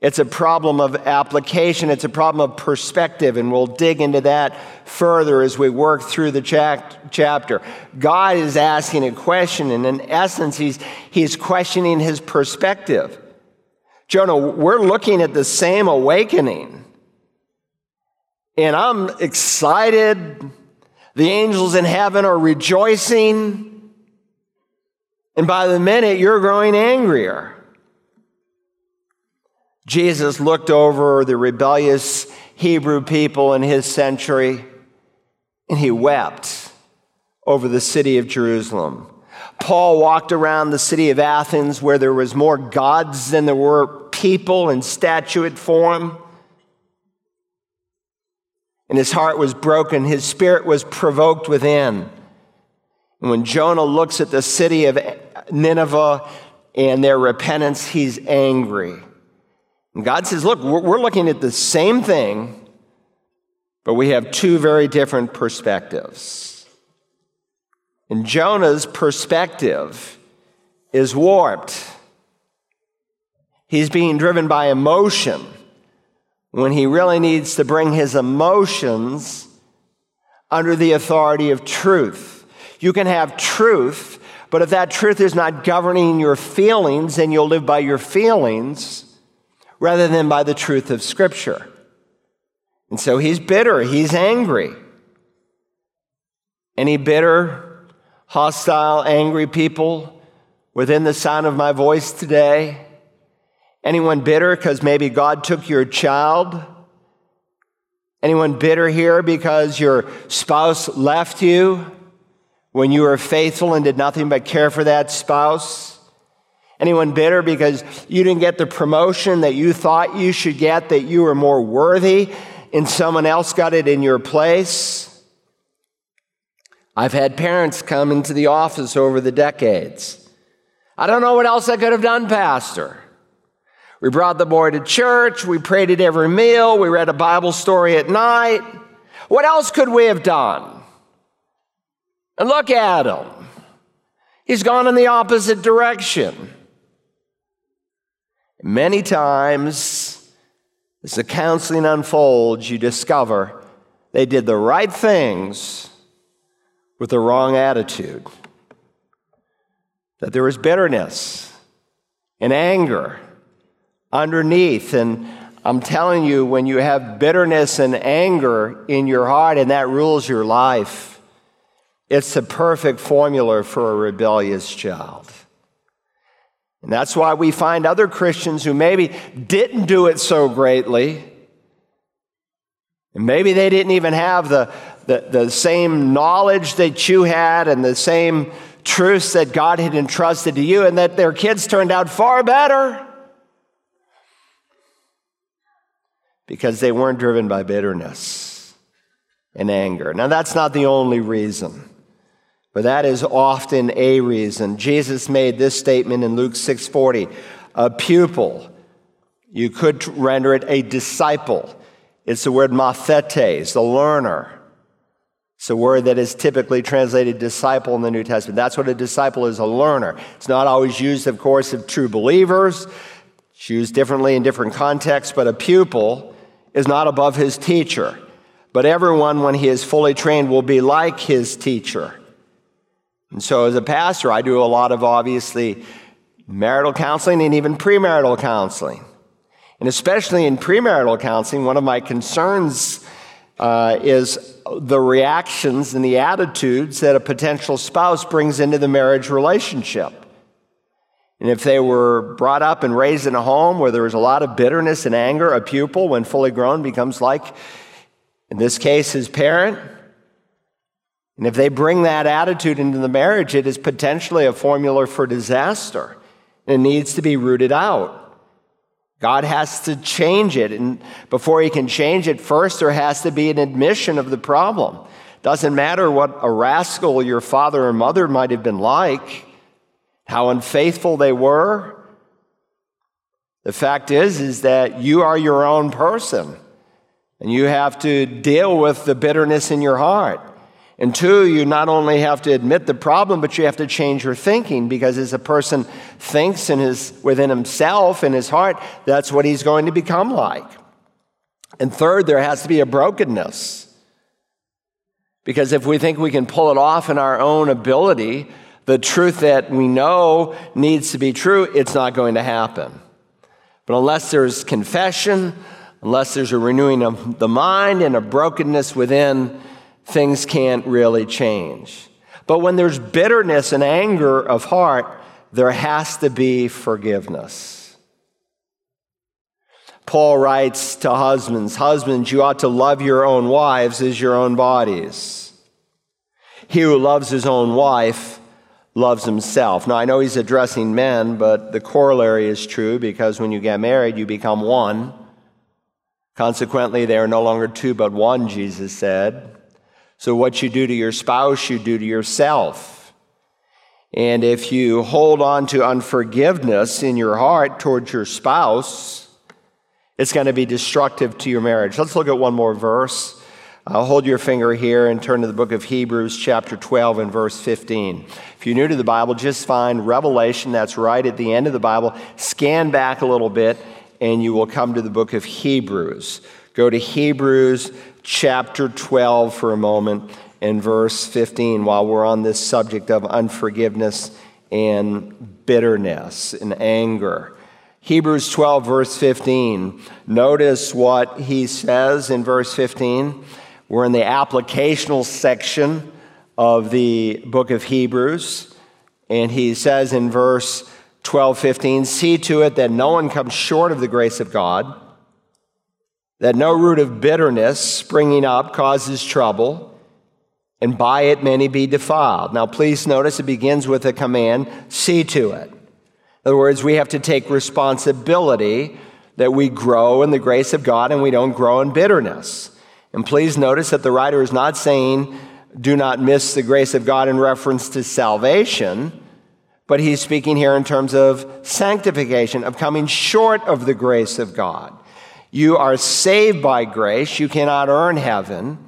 It's a problem of application. It's a problem of perspective, and we'll dig into that further as we work through the chapter. God is asking a question, and in essence, he's, he's questioning his perspective. Jonah, we're looking at the same awakening, and I'm excited. The angels in heaven are rejoicing. And by the minute, you're growing angrier. Jesus looked over the rebellious Hebrew people in his century and he wept over the city of Jerusalem. Paul walked around the city of Athens where there was more gods than there were people in statuette form. And his heart was broken, his spirit was provoked within. And when Jonah looks at the city of Nineveh and their repentance, he's angry. And God says, Look, we're looking at the same thing, but we have two very different perspectives. And Jonah's perspective is warped. He's being driven by emotion when he really needs to bring his emotions under the authority of truth. You can have truth, but if that truth is not governing your feelings, then you'll live by your feelings rather than by the truth of Scripture. And so he's bitter, he's angry. Any bitter, hostile, angry people within the sound of my voice today? Anyone bitter because maybe God took your child? Anyone bitter here because your spouse left you? when you were faithful and did nothing but care for that spouse? Anyone bitter because you didn't get the promotion that you thought you should get, that you were more worthy and someone else got it in your place? I've had parents come into the office over the decades. I don't know what else I could have done, Pastor. We brought the boy to church, we prayed at every meal, we read a Bible story at night. What else could we have done? And look at him. He's gone in the opposite direction. Many times, as the counseling unfolds, you discover they did the right things with the wrong attitude. That there is bitterness and anger underneath. And I'm telling you, when you have bitterness and anger in your heart and that rules your life, it's the perfect formula for a rebellious child. And that's why we find other Christians who maybe didn't do it so greatly, and maybe they didn't even have the, the, the same knowledge that you had and the same truths that God had entrusted to you, and that their kids turned out far better. because they weren't driven by bitterness and anger. Now, that's not the only reason, but that is often a reason. Jesus made this statement in Luke 6:40, a pupil. You could render it a disciple. It's the word mathetes, the learner. It's a word that is typically translated disciple in the New Testament. That's what a disciple is, a learner. It's not always used, of course, of true believers. It's used differently in different contexts, but a pupil is not above his teacher. But everyone, when he is fully trained, will be like his teacher. And so, as a pastor, I do a lot of obviously marital counseling and even premarital counseling. And especially in premarital counseling, one of my concerns uh, is the reactions and the attitudes that a potential spouse brings into the marriage relationship. And if they were brought up and raised in a home where there was a lot of bitterness and anger, a pupil, when fully grown, becomes like, in this case, his parent. And if they bring that attitude into the marriage, it is potentially a formula for disaster. And it needs to be rooted out. God has to change it. And before he can change it, first there has to be an admission of the problem. Doesn't matter what a rascal your father or mother might have been like, how unfaithful they were. The fact is, is that you are your own person. And you have to deal with the bitterness in your heart. And two, you not only have to admit the problem, but you have to change your thinking because as a person thinks in his, within himself, in his heart, that's what he's going to become like. And third, there has to be a brokenness. Because if we think we can pull it off in our own ability, the truth that we know needs to be true, it's not going to happen. But unless there's confession, unless there's a renewing of the mind and a brokenness within, things can't really change. But when there's bitterness and anger of heart, there has to be forgiveness. Paul writes to husbands Husbands, you ought to love your own wives as your own bodies. He who loves his own wife loves himself. Now, I know he's addressing men, but the corollary is true because when you get married, you become one. Consequently, they are no longer two, but one, Jesus said. So, what you do to your spouse, you do to yourself. And if you hold on to unforgiveness in your heart towards your spouse, it's going to be destructive to your marriage. Let's look at one more verse. I'll hold your finger here and turn to the book of Hebrews, chapter 12, and verse 15. If you're new to the Bible, just find Revelation, that's right at the end of the Bible. Scan back a little bit, and you will come to the book of Hebrews. Go to Hebrews chapter 12 for a moment and verse 15 while we're on this subject of unforgiveness and bitterness and anger. Hebrews 12, verse 15. Notice what he says in verse 15. We're in the applicational section of the book of Hebrews. And he says in verse 12, 15, see to it that no one comes short of the grace of God that no root of bitterness springing up causes trouble, and by it many be defiled. Now, please notice it begins with a command see to it. In other words, we have to take responsibility that we grow in the grace of God and we don't grow in bitterness. And please notice that the writer is not saying, do not miss the grace of God in reference to salvation, but he's speaking here in terms of sanctification, of coming short of the grace of God. You are saved by grace. You cannot earn heaven.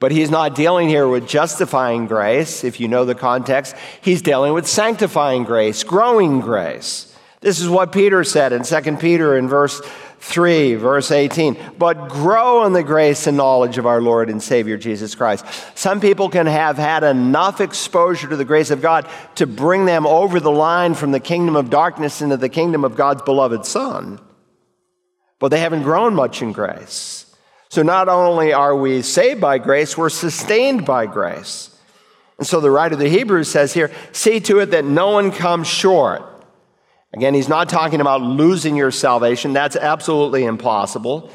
But he's not dealing here with justifying grace, if you know the context. He's dealing with sanctifying grace, growing grace. This is what Peter said in 2 Peter in verse 3, verse 18. But grow in the grace and knowledge of our Lord and Savior Jesus Christ. Some people can have had enough exposure to the grace of God to bring them over the line from the kingdom of darkness into the kingdom of God's beloved Son but they haven't grown much in grace. So not only are we saved by grace, we're sustained by grace. And so the writer of the Hebrews says here, see to it that no one comes short. Again, he's not talking about losing your salvation. That's absolutely impossible.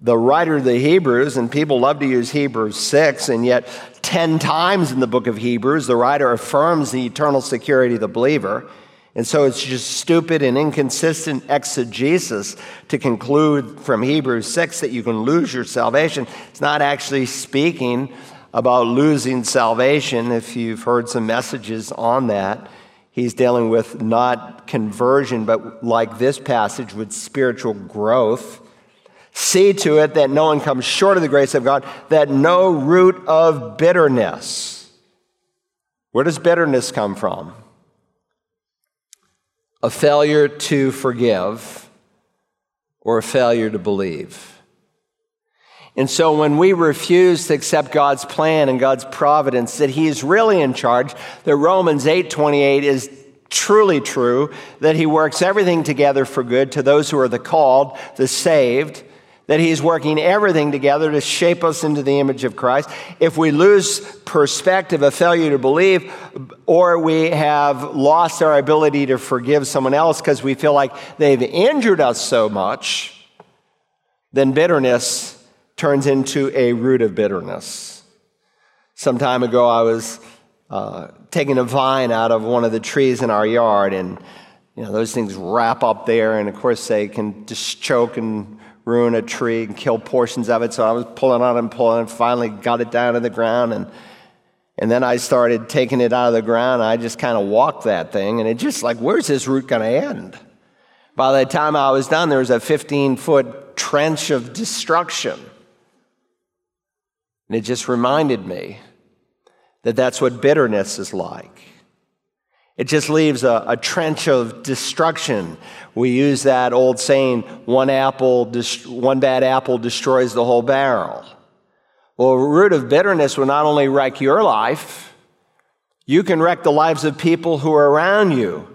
The writer of the Hebrews, and people love to use Hebrews 6, and yet 10 times in the book of Hebrews, the writer affirms the eternal security of the believer. And so it's just stupid and inconsistent exegesis to conclude from Hebrews 6 that you can lose your salvation. It's not actually speaking about losing salvation. If you've heard some messages on that, he's dealing with not conversion, but like this passage, with spiritual growth. See to it that no one comes short of the grace of God, that no root of bitterness. Where does bitterness come from? A failure to forgive, or a failure to believe. And so when we refuse to accept God's plan and God's providence that he is really in charge, that Romans 8:28 is truly true, that he works everything together for good to those who are the called, the saved, that He's working everything together to shape us into the image of Christ. If we lose perspective, a failure to believe, or we have lost our ability to forgive someone else because we feel like they've injured us so much, then bitterness turns into a root of bitterness. Some time ago, I was uh, taking a vine out of one of the trees in our yard, and you know those things wrap up there, and of course they can just choke and ruin a tree and kill portions of it. So I was pulling on and pulling and finally got it down to the ground. And, and then I started taking it out of the ground. I just kind of walked that thing. And it just like, where's this root going to end? By the time I was done, there was a 15 foot trench of destruction. And it just reminded me that that's what bitterness is like. It just leaves a, a, trench of destruction. We use that old saying, one apple, one bad apple destroys the whole barrel. Well, a root of bitterness will not only wreck your life, you can wreck the lives of people who are around you.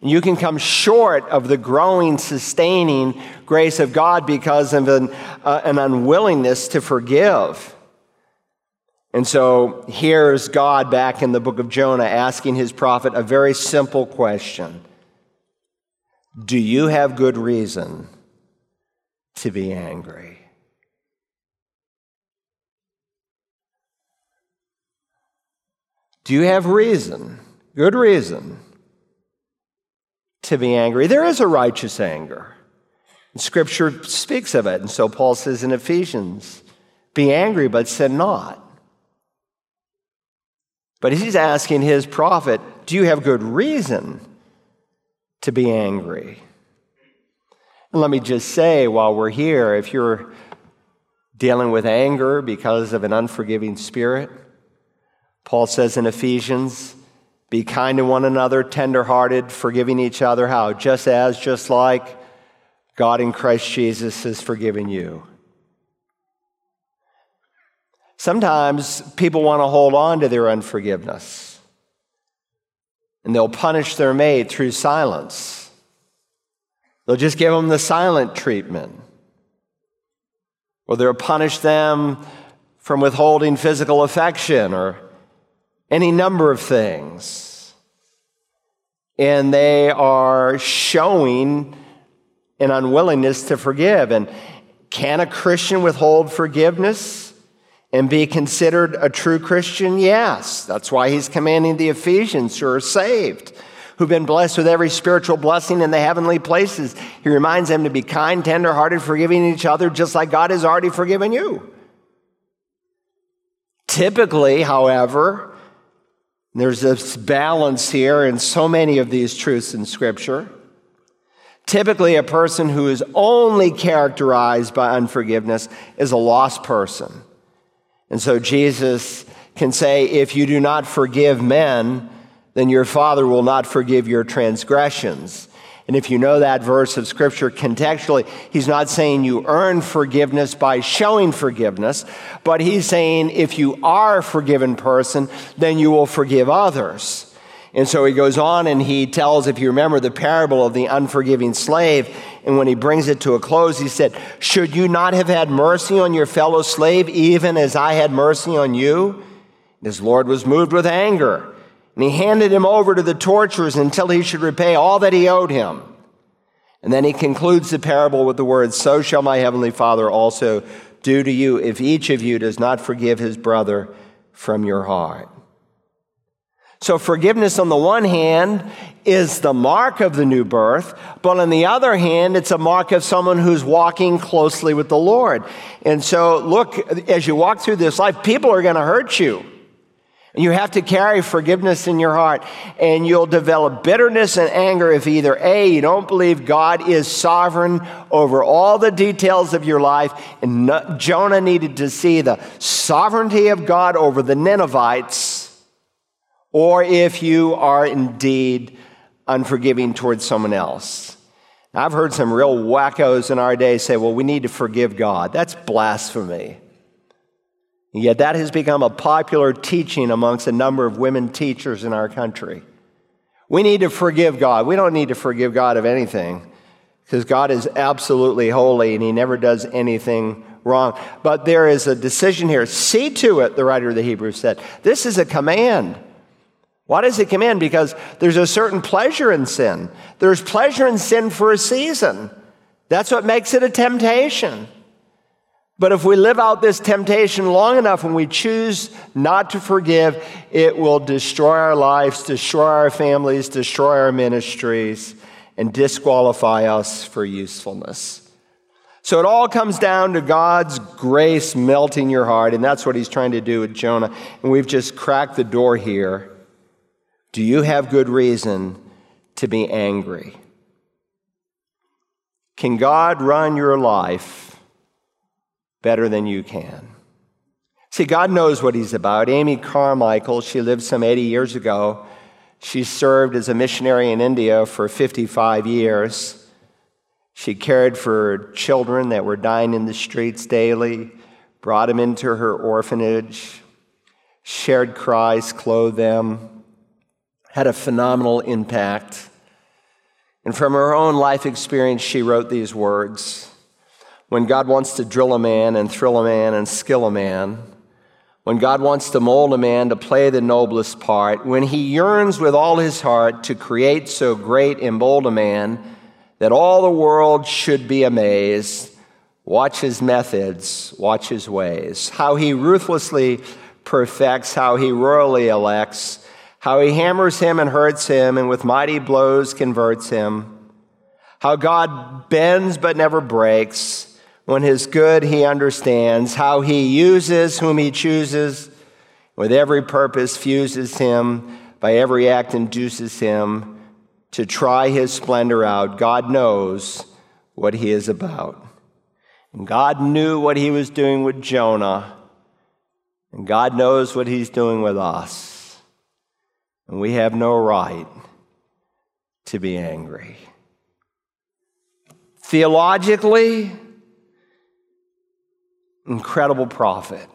And you can come short of the growing, sustaining grace of God because of an, uh, an unwillingness to forgive. And so here's God back in the book of Jonah asking his prophet a very simple question Do you have good reason to be angry? Do you have reason, good reason, to be angry? There is a righteous anger. And scripture speaks of it. And so Paul says in Ephesians, be angry, but sin not. But he's asking his prophet, Do you have good reason to be angry? And let me just say while we're here, if you're dealing with anger because of an unforgiving spirit, Paul says in Ephesians, be kind to one another, tenderhearted, forgiving each other. How? Just as, just like God in Christ Jesus has forgiven you. Sometimes people want to hold on to their unforgiveness, and they'll punish their mate through silence. They'll just give them the silent treatment. Or they'll punish them from withholding physical affection or any number of things. And they are showing an unwillingness to forgive. And can a Christian withhold forgiveness? And be considered a true Christian? Yes. That's why he's commanding the Ephesians who are saved, who've been blessed with every spiritual blessing in the heavenly places. He reminds them to be kind, tenderhearted, forgiving each other, just like God has already forgiven you. Typically, however, there's this balance here in so many of these truths in Scripture. Typically, a person who is only characterized by unforgiveness is a lost person. And so Jesus can say, If you do not forgive men, then your Father will not forgive your transgressions. And if you know that verse of Scripture contextually, he's not saying you earn forgiveness by showing forgiveness, but he's saying if you are a forgiven person, then you will forgive others. And so he goes on and he tells, if you remember the parable of the unforgiving slave, and when he brings it to a close, he said, Should you not have had mercy on your fellow slave, even as I had mercy on you? And His Lord was moved with anger, and he handed him over to the torturers until he should repay all that he owed him. And then he concludes the parable with the words, So shall my heavenly Father also do to you if each of you does not forgive his brother from your heart. So, forgiveness on the one hand is the mark of the new birth, but on the other hand, it's a mark of someone who's walking closely with the Lord. And so, look, as you walk through this life, people are going to hurt you. You have to carry forgiveness in your heart, and you'll develop bitterness and anger if either A, you don't believe God is sovereign over all the details of your life, and Jonah needed to see the sovereignty of God over the Ninevites or if you are indeed unforgiving towards someone else. I've heard some real wackos in our day say, well, we need to forgive God. That's blasphemy. And yet, that has become a popular teaching amongst a number of women teachers in our country. We need to forgive God. We don't need to forgive God of anything because God is absolutely holy and He never does anything wrong. But there is a decision here. See to it, the writer of the Hebrews said. This is a command. Why does it come in? Because there's a certain pleasure in sin. There's pleasure in sin for a season. That's what makes it a temptation. But if we live out this temptation long enough and we choose not to forgive, it will destroy our lives, destroy our families, destroy our ministries, and disqualify us for usefulness. So it all comes down to God's grace melting your heart, and that's what he's trying to do with Jonah. And we've just cracked the door here. Do you have good reason to be angry? Can God run your life better than you can? See, God knows what He's about. Amy Carmichael, she lived some 80 years ago. She served as a missionary in India for 55 years. She cared for children that were dying in the streets daily, brought them into her orphanage, shared Christ, clothed them had a phenomenal impact. And from her own life experience, she wrote these words When God wants to drill a man and thrill a man and skill a man, when God wants to mold a man to play the noblest part, when he yearns with all his heart to create so great and bold a man that all the world should be amazed, watch his methods, watch his ways, how he ruthlessly perfects, how he royally elects how he hammers him and hurts him, and with mighty blows converts him. How God bends but never breaks. When his good he understands. How he uses whom he chooses. With every purpose fuses him. By every act induces him to try his splendor out. God knows what he is about. God knew what he was doing with Jonah. And God knows what he's doing with us. And we have no right to be angry. Theologically, incredible prophet.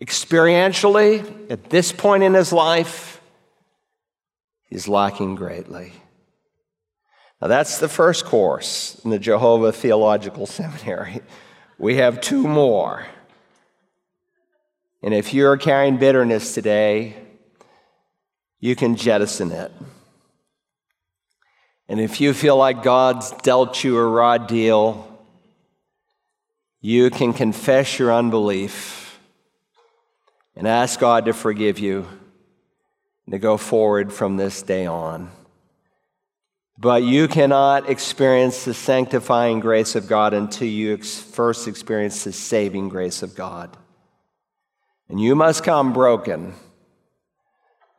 Experientially, at this point in his life, he's lacking greatly. Now, that's the first course in the Jehovah Theological Seminary. We have two more. And if you're carrying bitterness today, you can jettison it. And if you feel like God's dealt you a raw deal, you can confess your unbelief and ask God to forgive you and to go forward from this day on. But you cannot experience the sanctifying grace of God until you ex- first experience the saving grace of God. And you must come broken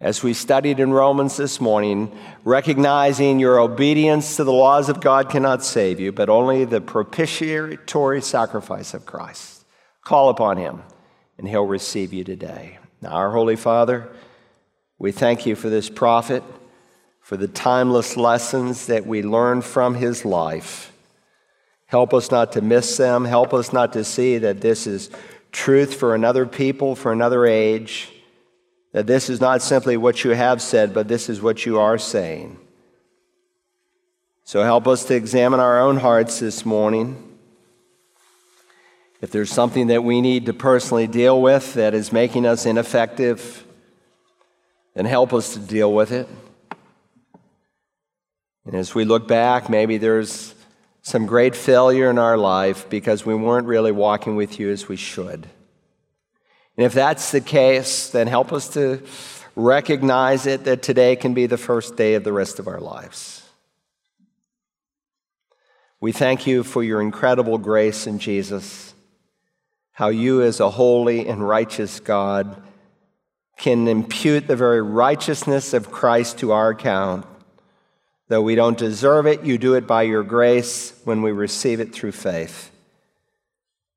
as we studied in Romans this morning, recognizing your obedience to the laws of God cannot save you, but only the propitiatory sacrifice of Christ. Call upon him, and he'll receive you today. Now, our Holy Father, we thank you for this prophet, for the timeless lessons that we learn from his life. Help us not to miss them. Help us not to see that this is truth for another people, for another age that this is not simply what you have said, but this is what you are saying. So help us to examine our own hearts this morning. If there's something that we need to personally deal with that is making us ineffective, then help us to deal with it. And as we look back, maybe there's some great failure in our life because we weren't really walking with you as we should. And if that's the case, then help us to recognize it that today can be the first day of the rest of our lives. We thank you for your incredible grace in Jesus, how you, as a holy and righteous God, can impute the very righteousness of Christ to our account. Though we don't deserve it, you do it by your grace when we receive it through faith.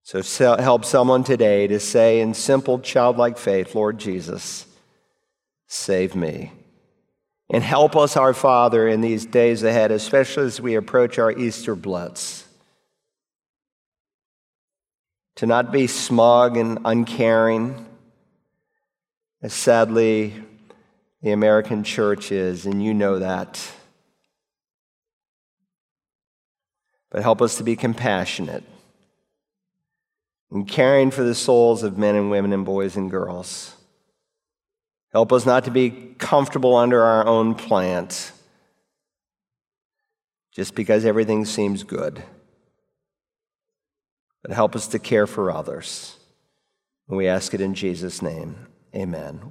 So help someone today to say in simple childlike faith, Lord Jesus, save me. And help us, our Father, in these days ahead, especially as we approach our Easter blitz, to not be smug and uncaring, as sadly the American church is, and you know that. But help us to be compassionate and caring for the souls of men and women and boys and girls. Help us not to be comfortable under our own plant just because everything seems good. But help us to care for others. And we ask it in Jesus' name. Amen.